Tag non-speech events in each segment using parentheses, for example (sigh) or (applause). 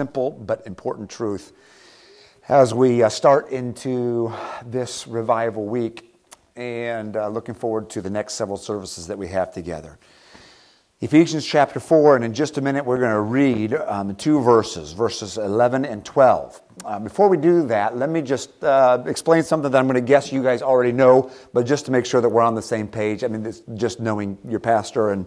simple but important truth as we uh, start into this revival week and uh, looking forward to the next several services that we have together. Ephesians chapter 4, and in just a minute we're going to read um, two verses, verses 11 and 12. Uh, before we do that, let me just uh, explain something that I'm going to guess you guys already know, but just to make sure that we're on the same page. I mean, just knowing your pastor and,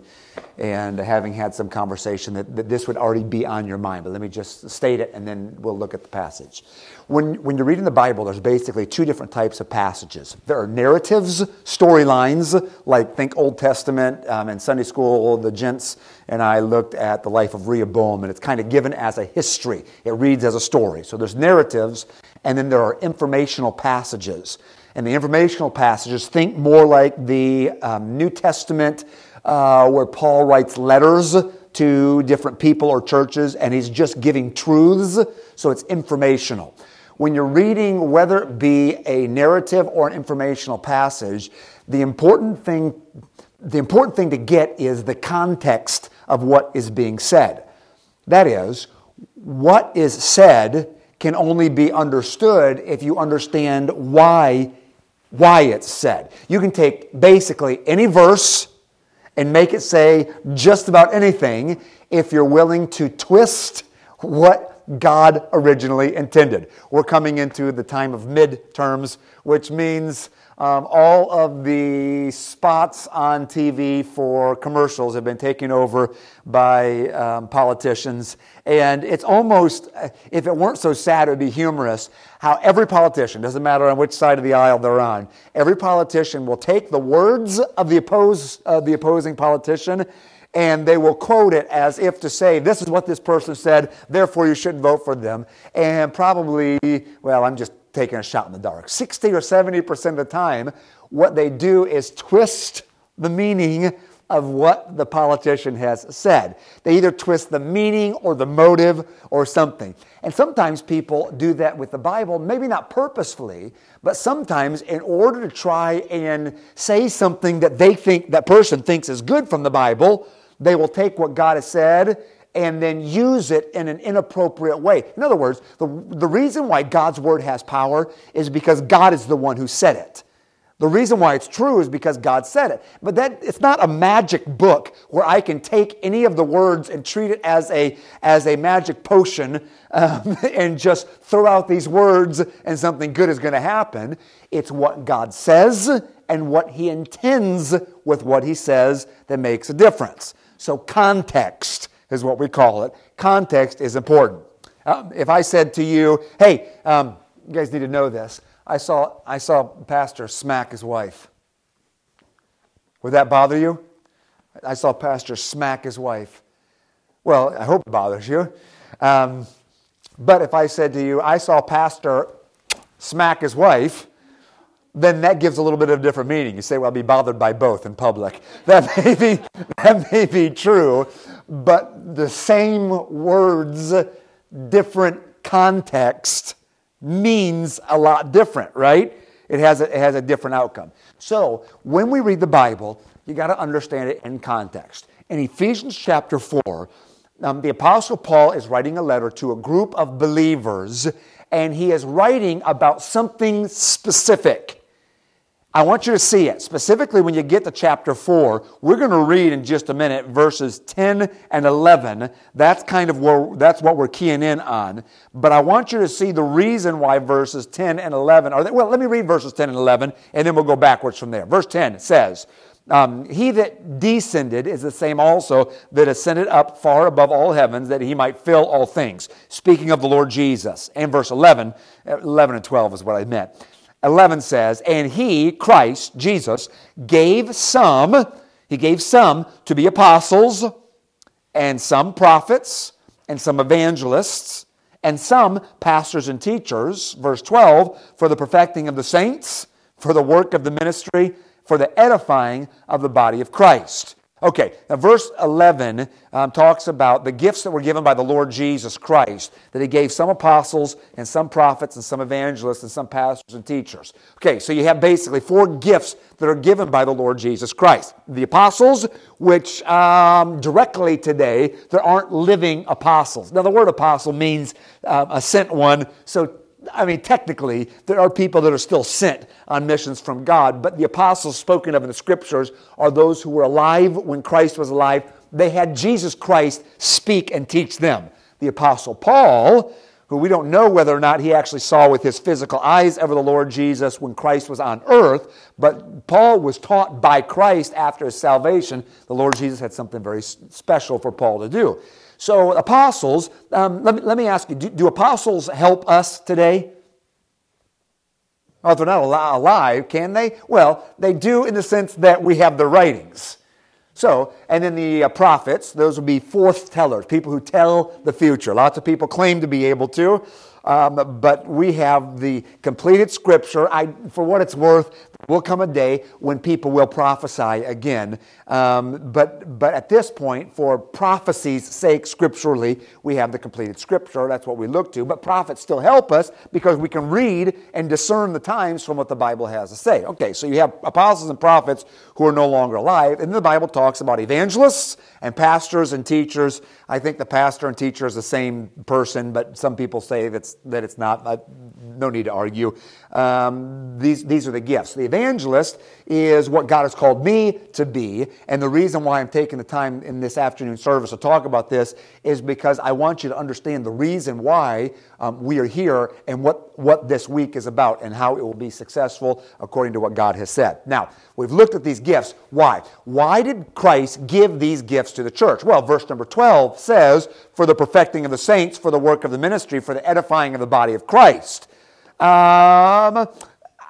and having had some conversation, that, that this would already be on your mind. But let me just state it and then we'll look at the passage. When, when you're reading the Bible, there's basically two different types of passages. There are narratives, storylines, like think Old Testament um, and Sunday school, the gents and I looked at the life of Rehoboam, and it's kind of given as a history. It reads as a story. So there's narratives, and then there are informational passages. And the informational passages think more like the um, New Testament, uh, where Paul writes letters to different people or churches, and he's just giving truths, so it's informational. When you're reading, whether it be a narrative or an informational passage, the important thing, the important thing to get is the context of what is being said. That is, what is said can only be understood if you understand why, why it's said. You can take basically any verse and make it say just about anything if you're willing to twist what God originally intended. We're coming into the time of midterms, which means um, all of the spots on TV for commercials have been taken over by um, politicians. And it's almost, if it weren't so sad, it would be humorous how every politician, doesn't matter on which side of the aisle they're on, every politician will take the words of the, oppose, uh, the opposing politician and they will quote it as if to say, This is what this person said, therefore you shouldn't vote for them. And probably, well, I'm just taking a shot in the dark. 60 or 70% of the time, what they do is twist the meaning of what the politician has said. They either twist the meaning or the motive or something. And sometimes people do that with the Bible, maybe not purposefully, but sometimes in order to try and say something that they think that person thinks is good from the Bible, they will take what God has said and then use it in an inappropriate way. In other words, the, the reason why God's word has power is because God is the one who said it. The reason why it's true is because God said it. But that it's not a magic book where I can take any of the words and treat it as a, as a magic potion um, (laughs) and just throw out these words and something good is going to happen. It's what God says and what He intends with what He says that makes a difference. So, context is what we call it. Context is important. Uh, if I said to you, hey, um, you guys need to know this. I saw, I saw Pastor smack his wife. Would that bother you? I saw Pastor smack his wife. Well, I hope it bothers you. Um, but if I said to you, I saw Pastor smack his wife, then that gives a little bit of a different meaning. You say, well, I'll be bothered by both in public. (laughs) That may be, that may be true, but the same words, different context means a lot different, right? It has a, it has a different outcome. So when we read the Bible, you got to understand it in context. In Ephesians chapter 4, um, the Apostle Paul is writing a letter to a group of believers, and he is writing about something specific. I want you to see it. Specifically, when you get to chapter 4, we're going to read in just a minute verses 10 and 11. That's kind of where, that's what we're keying in on. But I want you to see the reason why verses 10 and 11 are, there. well, let me read verses 10 and 11, and then we'll go backwards from there. Verse 10 says, um, He that descended is the same also that ascended up far above all heavens, that he might fill all things. Speaking of the Lord Jesus. And verse 11, 11 and 12 is what I meant. 11 says, And he, Christ, Jesus, gave some, he gave some to be apostles, and some prophets, and some evangelists, and some pastors and teachers. Verse 12, for the perfecting of the saints, for the work of the ministry, for the edifying of the body of Christ Okay, now verse 11 um, talks about the gifts that were given by the Lord Jesus Christ, that he gave some apostles and some prophets and some evangelists and some pastors and teachers. Okay, so you have basically four gifts that are given by the Lord Jesus Christ. The apostles, which um, directly today, there aren't living apostles. Now, the word apostle means uh, a sent one, so I mean, technically, there are people that are still sent on missions from God, but the apostles spoken of in the scriptures are those who were alive when Christ was alive. They had Jesus Christ speak and teach them. The apostle Paul, who we don't know whether or not he actually saw with his physical eyes ever the Lord Jesus when Christ was on earth, but Paul was taught by Christ after his salvation. The Lord Jesus had something very special for Paul to do. So, apostles, um, let, me, let me ask you do, do apostles help us today? Oh, they're not alive, can they? Well, they do in the sense that we have the writings. So, and then the uh, prophets, those would be forth tellers, people who tell the future. Lots of people claim to be able to. Um, but we have the completed scripture. I, for what it's worth, will come a day when people will prophesy again. Um, but, but at this point, for prophecy's sake, scripturally, we have the completed scripture. That's what we look to. But prophets still help us because we can read and discern the times from what the Bible has to say. Okay, so you have apostles and prophets who are no longer alive. And the Bible talks about evangelists and pastors and teachers. I think the pastor and teacher is the same person, but some people say that's, that it's not. I, no need to argue. Um, these, these are the gifts. The evangelist is what God has called me to be. And the reason why I'm taking the time in this afternoon service to talk about this is because I want you to understand the reason why um, we are here and what, what this week is about and how it will be successful according to what God has said. Now, we've looked at these gifts. Why? Why did Christ give these gifts to the church? Well, verse number 12 says, For the perfecting of the saints, for the work of the ministry, for the edifying of the body of Christ. Um,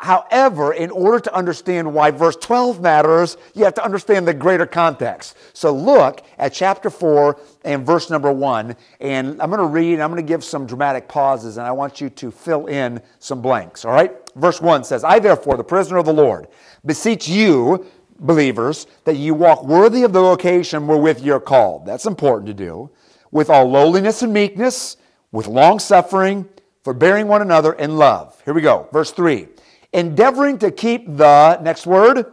However, in order to understand why verse 12 matters, you have to understand the greater context. So look at chapter 4 and verse number 1, and I'm going to read, I'm going to give some dramatic pauses, and I want you to fill in some blanks, all right? Verse 1 says, I therefore, the prisoner of the Lord, beseech you, believers, that you walk worthy of the vocation wherewith you're called. That's important to do. With all lowliness and meekness, with long suffering, forbearing one another in love. Here we go. Verse 3 endeavoring to keep the, next word,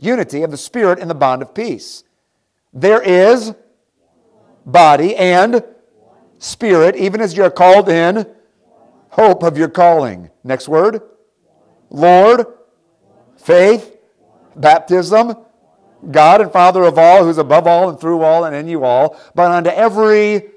unity of the Spirit in the bond of peace. There is body and spirit, even as you're called in hope of your calling. Next word, Lord, faith, baptism, God and Father of all, who's above all and through all and in you all, but unto every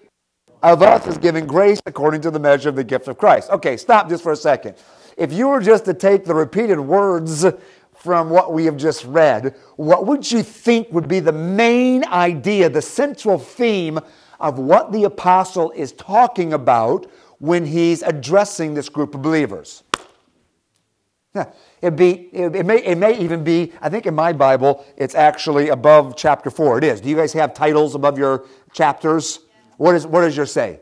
of us is given grace according to the measure of the gift of Christ. Okay, stop just for a second. If you were just to take the repeated words from what we have just read, what would you think would be the main idea, the central theme of what the apostle is talking about when he's addressing this group of believers? It'd be, it, may, it may even be, I think in my Bible, it's actually above chapter 4. It is. Do you guys have titles above your chapters? What, is, what does your say?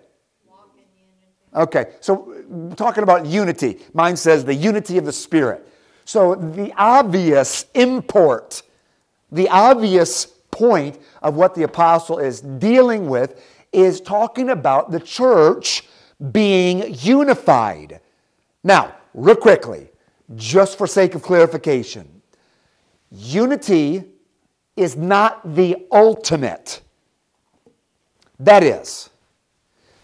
Okay, so talking about unity. Mine says the unity of the Spirit. So the obvious import, the obvious point of what the apostle is dealing with is talking about the church being unified. Now, real quickly, just for sake of clarification, unity is not the ultimate. That is,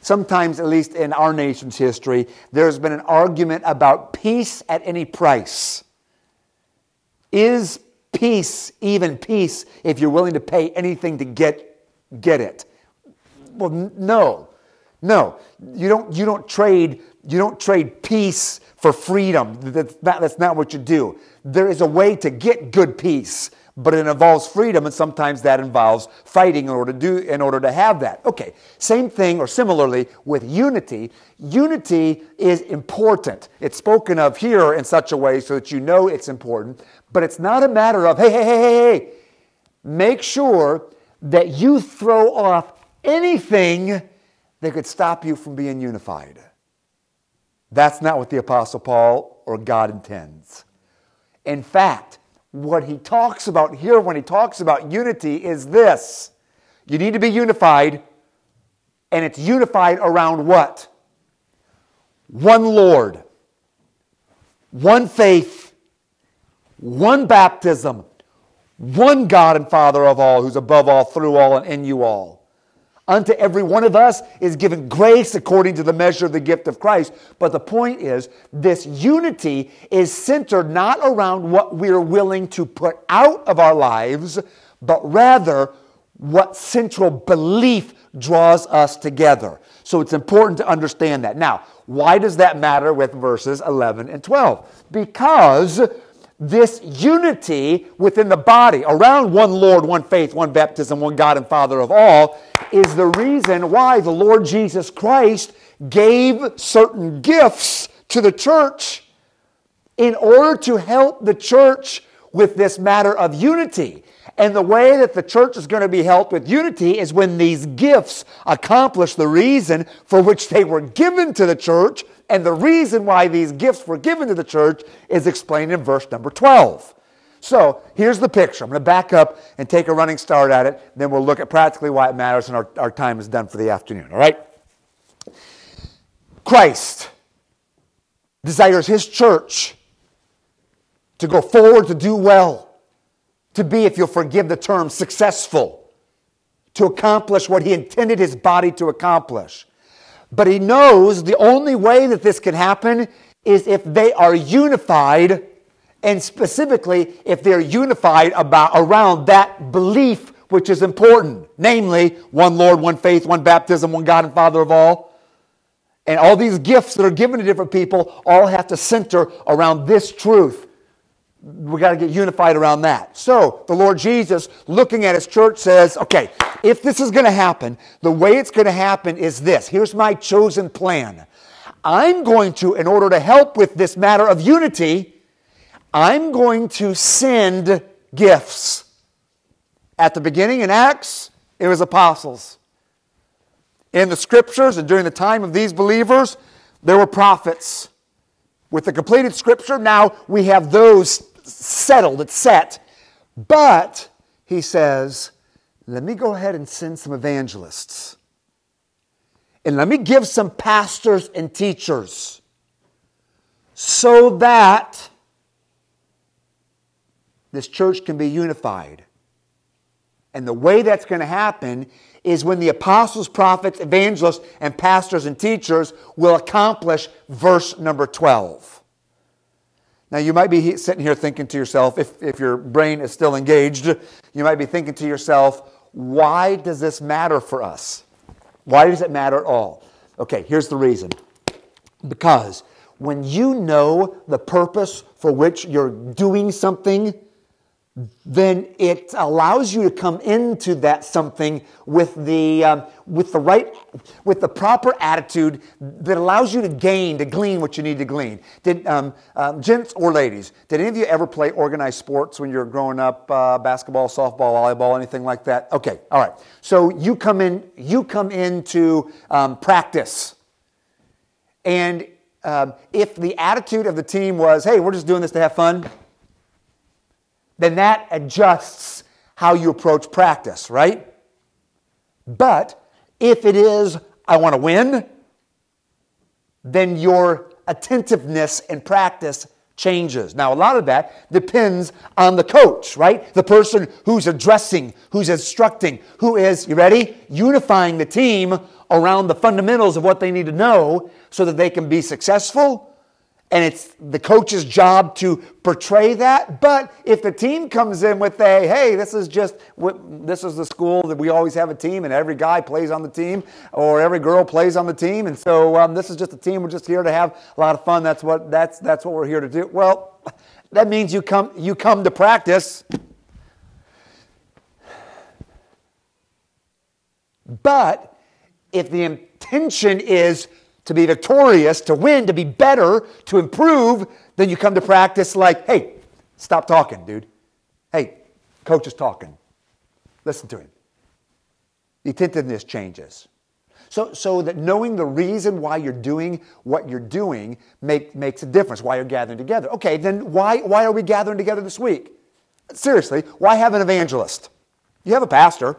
sometimes, at least in our nation's history, there's been an argument about peace at any price. Is peace even peace if you're willing to pay anything to get, get it? Well, no. No. You don't, you don't trade you don't trade peace for freedom. That's not, that's not what you do. There is a way to get good peace but it involves freedom, and sometimes that involves fighting in order to do in order to have that. Okay, same thing or similarly with unity. Unity is important. It's spoken of here in such a way so that you know it's important, but it's not a matter of hey, hey, hey, hey, hey. Make sure that you throw off anything that could stop you from being unified. That's not what the Apostle Paul or God intends. In fact, what he talks about here when he talks about unity is this you need to be unified, and it's unified around what? One Lord, one faith, one baptism, one God and Father of all, who's above all, through all, and in you all. Unto every one of us is given grace according to the measure of the gift of Christ. But the point is, this unity is centered not around what we're willing to put out of our lives, but rather what central belief draws us together. So it's important to understand that. Now, why does that matter with verses 11 and 12? Because this unity within the body around one Lord, one faith, one baptism, one God and Father of all is the reason why the Lord Jesus Christ gave certain gifts to the church in order to help the church with this matter of unity. And the way that the church is going to be helped with unity is when these gifts accomplish the reason for which they were given to the church and the reason why these gifts were given to the church is explained in verse number 12. So here's the picture. I'm going to back up and take a running start at it. Then we'll look at practically why it matters, and our, our time is done for the afternoon. All right? Christ desires his church to go forward, to do well, to be, if you'll forgive the term, successful, to accomplish what he intended his body to accomplish. But he knows the only way that this can happen is if they are unified, and specifically if they're unified about around that belief which is important, namely one Lord, one faith, one baptism, one God and Father of all. And all these gifts that are given to different people all have to center around this truth we got to get unified around that. So the Lord Jesus, looking at his church, says, okay, if this is going to happen, the way it's going to happen is this. Here's my chosen plan. I'm going to, in order to help with this matter of unity, I'm going to send gifts. At the beginning in Acts, it was apostles. In the scriptures and during the time of these believers, there were prophets. With the completed scripture, now we have those settled, it's set. But, he says, let me go ahead and send some evangelists. And let me give some pastors and teachers so that this church can be unified. And the way that's going to happen is when the apostles, prophets, evangelists, and pastors and teachers will accomplish verse number 12. Now, you might be sitting here thinking to yourself, if, if your brain is still engaged, you might be thinking to yourself, why does this matter for us? Why does it matter at all? Okay, here's the reason. Because when you know the purpose for which you're doing something, then it allows you to come into that something with the, um, with the right, with the proper attitude that allows you to gain, to glean what you need to glean. Did, um, um, gents or ladies, did any of you ever play organized sports when you were growing up, uh, basketball, softball, volleyball, anything like that? Okay, all right. So you come in, you come into um, practice. And um, if the attitude of the team was, hey, we're just doing this to have fun, then that adjusts how you approach practice, right? But if it is, I want to win, then your attentiveness in practice changes. Now, a lot of that depends on the coach, right? The person who's addressing, who's instructing, who is, you ready? Unifying the team around the fundamentals of what they need to know so that they can be successful and it's the coach's job to portray that. But if the team comes in with a, hey, this is just, this is the school that we always have a team and every guy plays on the team or every girl plays on the team. And so um, this is just a team. We're just here to have a lot of fun. That's what, that's, that's what we're here to do. Well, that means you come, you come to practice. But if the intention is to be victorious, to win, to be better, to improve, then you come to practice like, hey, stop talking, dude. Hey, coach is talking. Listen to him. The attentiveness changes. So, so that knowing the reason why you're doing what you're doing make, makes a difference, why you're gathering together. Okay, then why, why are we gathering together this week? Seriously, why have an evangelist? You have a pastor.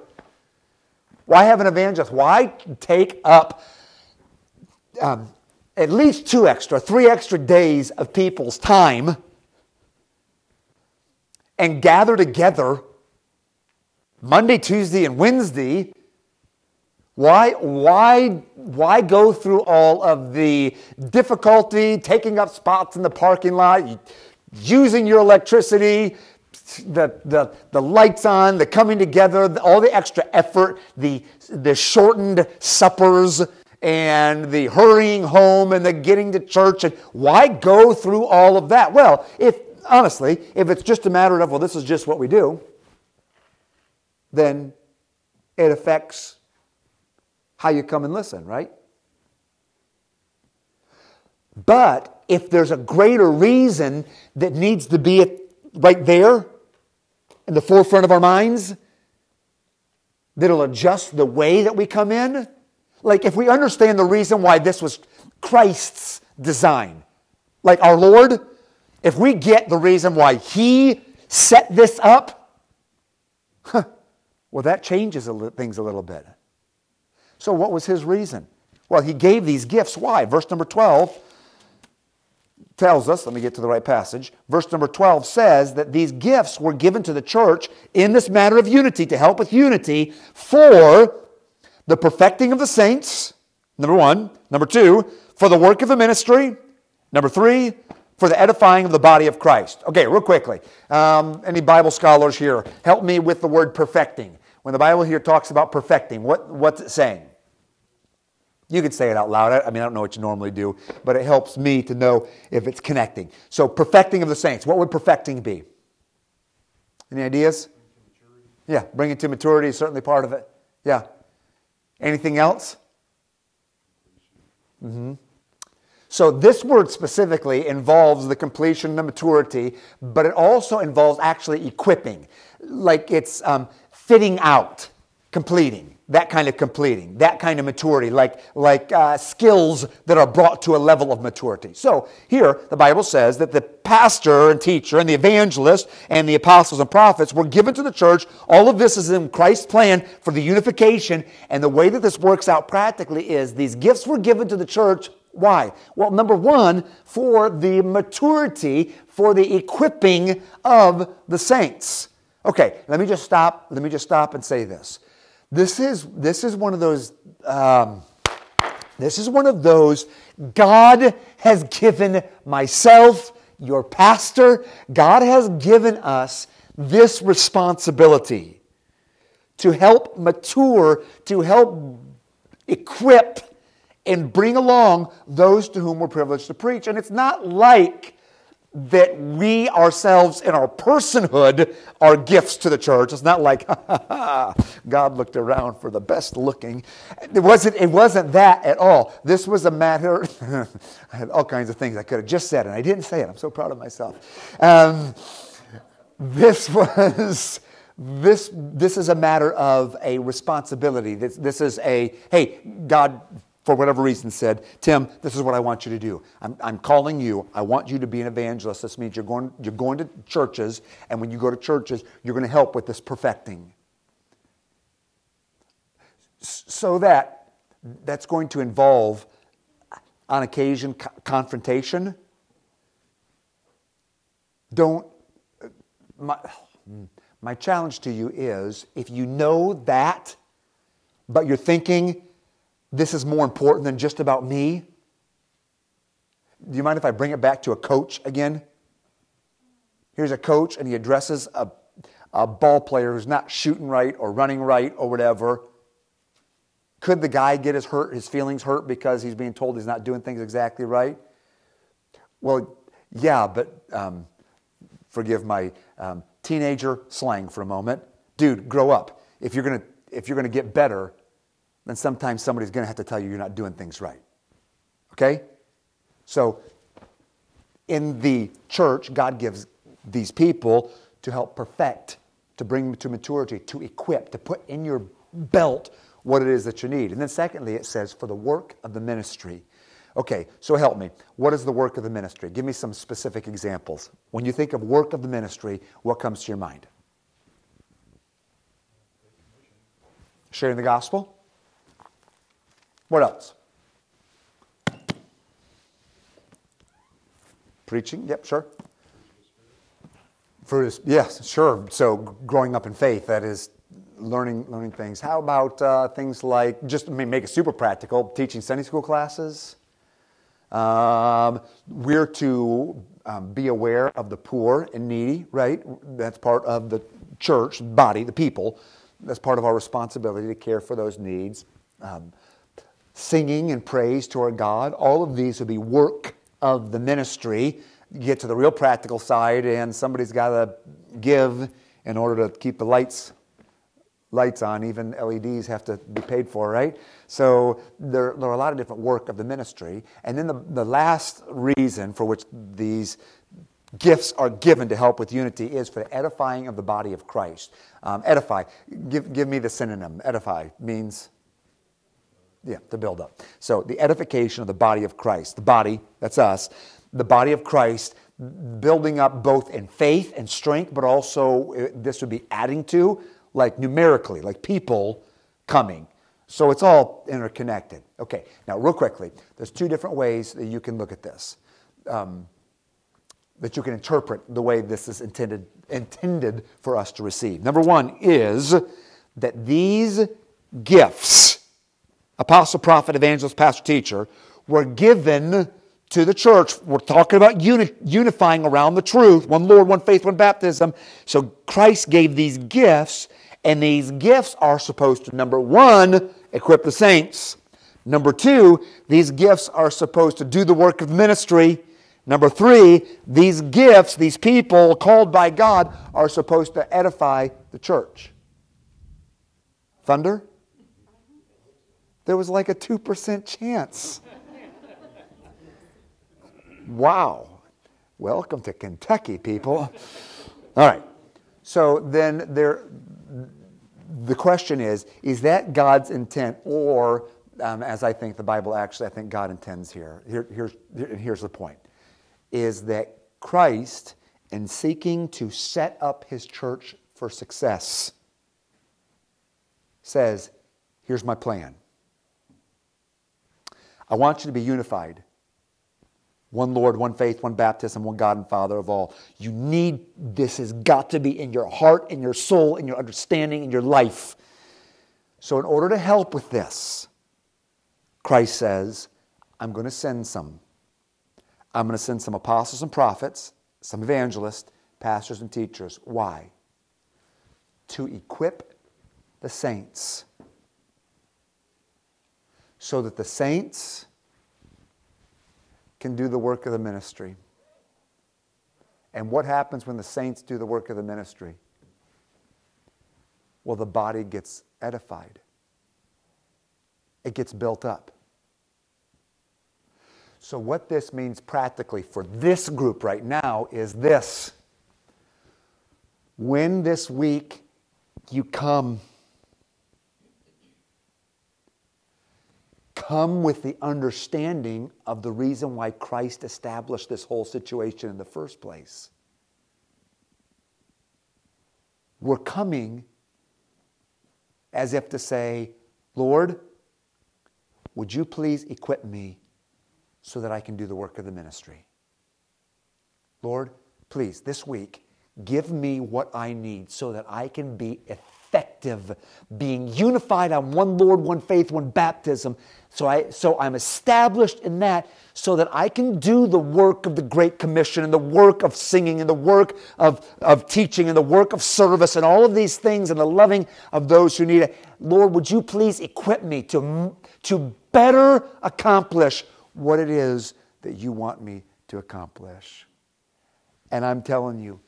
Why have an evangelist? Why take up um, at least two extra, three extra days of people's time and gather together Monday, Tuesday, and Wednesday? Why, why, why go through all of the difficulty, taking up spots in the parking lot, using your electricity, the, the, the lights on, the coming together, all the extra effort, the, the shortened suppers, and the hurrying home and the getting to church. And why go through all of that? Well, if honestly, if it's just a matter of, well, this is just what we do, then it affects how you come and listen, right? But if there's a greater reason that needs to be right there in the forefront of our minds, that'll adjust the way that we come in, like if we understand the reason why this was Christ's design, like our Lord, if we get the reason why He set this up, huh, well, that changes things a little bit. So, what was His reason? Well, He gave these gifts. Why? Verse number 12 tells us, let me get to the right passage. Verse number 12 says that these gifts were given to the church in this matter of unity, to help with unity for the perfecting of the saints, number one. Number two, for the work of the ministry. Number three, for the edifying of the body of Christ. Okay, real quickly. Um, any Bible scholars here, help me with the word perfecting. When the Bible here talks about perfecting, what, what's it saying? You could say it out loud. I mean, I don't know what you normally do, but it helps me to know if it's connecting. So, perfecting of the saints. What would perfecting be? Any ideas? Yeah, bringing to maturity is certainly part of it. Yeah. Anything else? Mm-hmm. So, this word specifically involves the completion of maturity, but it also involves actually equipping, like it's um, fitting out, completing that kind of completing, that kind of maturity, like, like uh, skills that are brought to a level of maturity. So here, the Bible says that the pastor and teacher and the evangelist and the apostles and prophets were given to the church. All of this is in Christ's plan for the unification. And the way that this works out practically is these gifts were given to the church. Why? Well, number one, for the maturity, for the equipping of the saints. Okay, let me just stop. Let me just stop and say this. This is, this is one of those, um, this is one of those, God has given myself, your pastor, God has given us this responsibility to help mature, to help equip and bring along those to whom we're privileged to preach. And it's not like that we ourselves in our personhood are gifts to the church. It's not like (laughs) God looked around for the best looking. It wasn't, it wasn't that at all. This was a matter, (laughs) I had all kinds of things I could have just said, and I didn't say it. I'm so proud of myself. Um, this (laughs) was this this is a matter of a responsibility. This, this is a hey, God for whatever reason, said, Tim, this is what I want you to do. I'm, I'm calling you. I want you to be an evangelist. This means you're going, you're going to churches, and when you go to churches, you're going to help with this perfecting. So that that's going to involve, on occasion, co- confrontation. Don't, my, my challenge to you is if you know that, but you're thinking, this is more important than just about me? Do you mind if I bring it back to a coach again? Here's a coach, and he addresses a, a ball player who's not shooting right or running right or whatever. Could the guy get his hurt, his feelings hurt because he's being told he's not doing things exactly right? Well, yeah, but um, forgive my um, teenager slang for a moment. Dude, grow up. If you're gonna if you're gonna get better, then sometimes somebody's going to have to tell you you're not doing things right. Okay? So, in the church, God gives these people to help perfect, to bring to maturity, to equip, to put in your belt what it is that you need. And then, secondly, it says, for the work of the ministry. Okay, so help me. What is the work of the ministry? Give me some specific examples. When you think of work of the ministry, what comes to your mind? Sharing the gospel? What else? Preaching? Yep, sure. For yes, sure. So growing up in faith, that is learning learning things. How about uh, things like just make it super practical, teaching Sunday school classes? Um, we're to um, be aware of the poor and needy, right? That's part of the church body, the people. That's part of our responsibility to care for those needs. Um, singing and praise to our God. All of these would be work of the ministry. You get to the real practical side, and somebody's got to give in order to keep the lights lights on. Even LEDs have to be paid for, right? So there, there are a lot of different work of the ministry. And then the, the last reason for which these gifts are given to help with unity is for the edifying of the body of Christ. Um, edify, give, give me the synonym. Edify means, yeah, the build up. So the edification of the body of Christ. The body, that's us, the body of Christ building up both in faith and strength, but also uh, this would be adding to like numerically, like people coming. So it's all interconnected. Okay, now, real quickly, there's two different ways that you can look at this, um, that you can interpret the way this is intended, intended for us to receive. Number one is that these gifts, apostle, prophet, evangelist, pastor, teacher, were given to the church. We're talking about uni- unifying around the truth one Lord, one faith, one baptism. So Christ gave these gifts and these gifts are supposed to, number one, equip the saints. Number two, these gifts are supposed to do the work of ministry. Number three, these gifts, these people called by God, are supposed to edify the church. Thunder? There was like a 2% chance. Wow. Welcome to Kentucky, people. All right. So then there, the question is is that God's intent, or um, as I think the Bible actually, I think God intends here. here here's, here, here's the point is that Christ, in seeking to set up his church for success, says, Here's my plan. I want you to be unified. One Lord, one faith, one baptism, one God and Father of all. You need this has got to be in your heart, in your soul, in your understanding, in your life. So, in order to help with this, Christ says, I'm going to send some. I'm going to send some apostles and prophets, some evangelists, pastors and teachers. Why? To equip the saints. So that the saints can do the work of the ministry. And what happens when the saints do the work of the ministry? Well, the body gets edified, it gets built up. So, what this means practically for this group right now is this. When this week you come come with the understanding of the reason why Christ established this whole situation in the first place. We're coming as if to say, Lord, would you please equip me so that I can do the work of the ministry? Lord, please, this week, give me what I need so that I can be effective effective being unified on one Lord, one faith, one baptism. So, I, so I'm established in that so that I can do the work of the Great Commission and the work of singing and the work of, of teaching and the work of service and all of these things and the loving of those who need it. Lord, would you please equip me to, to better accomplish what it is that you want me to accomplish? And I'm telling you,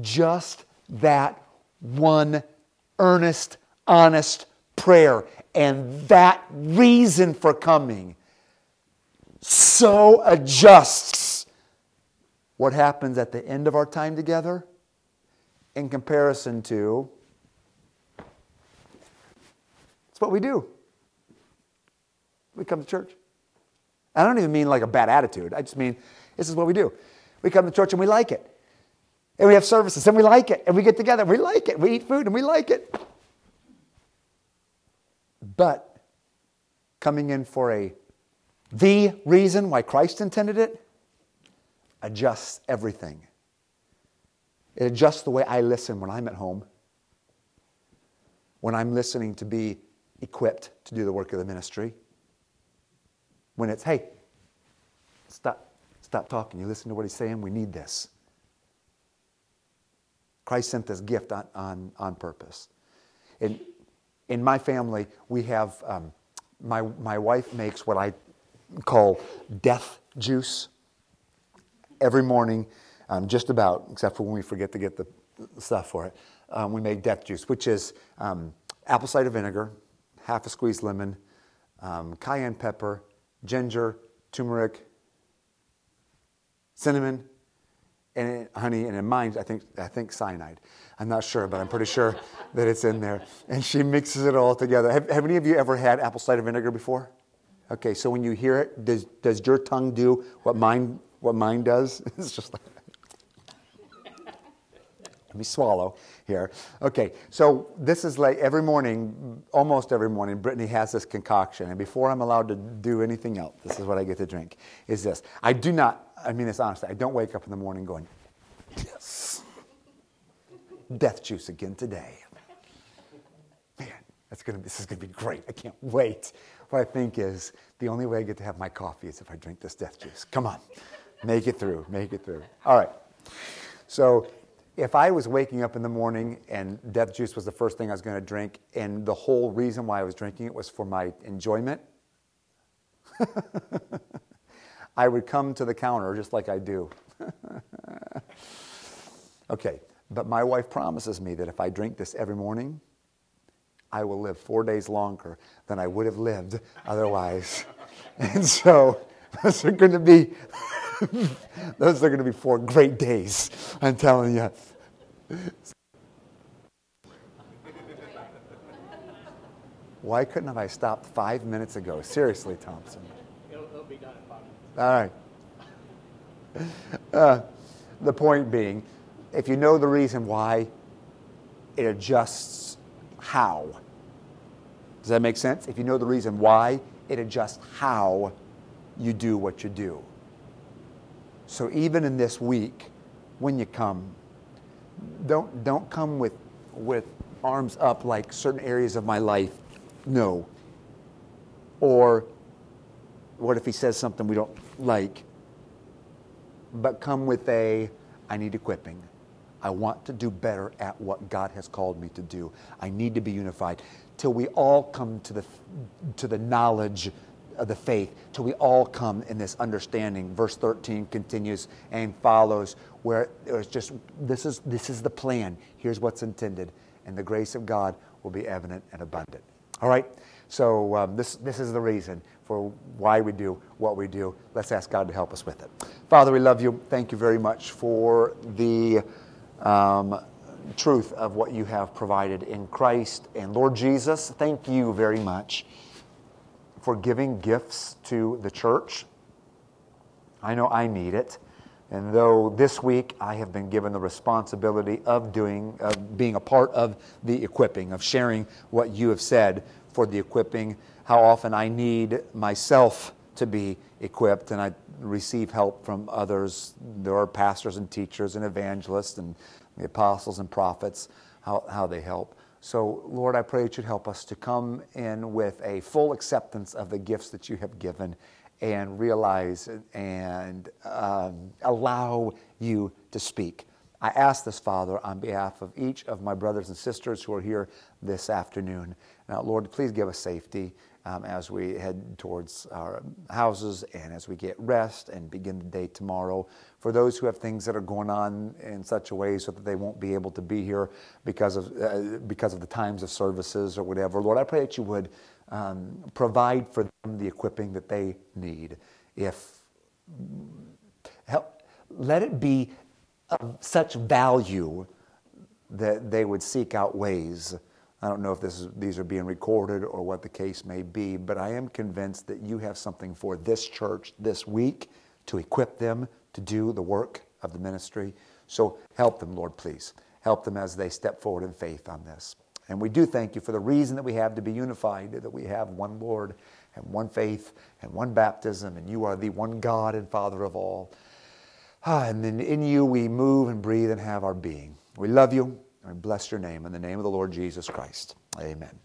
just that one earnest, honest prayer. And that reason for coming so adjusts what happens at the end of our time together in comparison to it's what we do. We come to church. I don't even mean like a bad attitude. I just mean this is what we do. We come to church and we like it. And we have services and we like it. And we get together and we like it. We eat food and we like it. But coming in for a the reason why Christ intended it adjusts everything. It adjusts the way I listen when I'm at home, when I'm listening to be equipped to do the work of the ministry. When it's, hey, stop, stop talking. You listen to what he's saying. We need this. Christ sent this gift on, on, on purpose. In, in my family, we have, um, my, my wife makes what I call death juice every morning, um, just about, except for when we forget to get the stuff for it. Um, we make death juice, which is um, apple cider vinegar, half a squeezed lemon, um, cayenne pepper, ginger, turmeric, cinnamon, and honey, and in mine, I think, I think cyanide. I'm not sure, but I'm pretty sure (laughs) that it's in there. And she mixes it all together. Have, have any of you ever had apple cider vinegar before? Okay, so when you hear it, does, does your tongue do what mine, what mine does? (laughs) it's just like, let me swallow here. Okay, so this is like every morning, almost every morning, Brittany has this concoction. And before I'm allowed to do anything else, this is what I get to drink, is this. I do not, I mean this honestly, I don't wake up in the morning going, yes, death juice again today. Man, that's gonna, this is going to be great. I can't wait. What I think is the only way I get to have my coffee is if I drink this death juice. Come on, make it through, make it through. All right. So if I was waking up in the morning and death juice was the first thing I was going to drink, and the whole reason why I was drinking it was for my enjoyment, (laughs) I would come to the counter just like I do. (laughs) okay, but my wife promises me that if I drink this every morning, I will live four days longer than I would have lived otherwise. (laughs) and so (laughs) those are going to be those are going to be four great days. I'm telling you. Why couldn't have I stopped five minutes ago? Seriously, Thompson. It'll, it'll be done in five minutes. All right. Uh, the point being, if you know the reason why, it adjusts how. Does that make sense? If you know the reason why, it adjusts how you do what you do. So even in this week, when you come, don't, don't come with, with arms up like certain areas of my life. No. Or what if he says something we don't like? But come with a, I need equipping. I want to do better at what God has called me to do. I need to be unified till we all come to the, to the knowledge of the faith, till we all come in this understanding. Verse 13 continues and follows where it's just this is, this is the plan. Here's what's intended, and the grace of God will be evident and abundant. All right? So, um, this, this is the reason for why we do what we do. Let's ask God to help us with it. Father, we love you. Thank you very much for the. Um, truth of what you have provided in Christ. And Lord Jesus, thank you very much for giving gifts to the church. I know I need it. And though this week I have been given the responsibility of doing, of being a part of the equipping, of sharing what you have said for the equipping, how often I need myself to be equipped and I receive help from others. There are pastors and teachers and evangelists and the apostles and prophets, how, how they help. So, Lord, I pray that you'd help us to come in with a full acceptance of the gifts that you have given and realize and um, allow you to speak. I ask this, Father, on behalf of each of my brothers and sisters who are here this afternoon. Now, Lord, please give us safety um, as we head towards our houses and as we get rest and begin the day tomorrow. For those who have things that are going on in such a way so that they won't be able to be here because of, uh, because of the times of services or whatever, Lord, I pray that you would um, provide for them the equipping that they need. If help, let it be of such value that they would seek out ways I don't know if is, these are being recorded or what the case may be, but I am convinced that you have something for this church this week to equip them to do the work of the ministry. So help them, Lord, please. Help them as they step forward in faith on this. And we do thank you for the reason that we have to be unified, that we have one Lord and one faith and one baptism, and you are the one God and Father of all. Ah, and then in you we move and breathe and have our being. We love you bless your name in the name of the Lord Jesus Christ. Amen.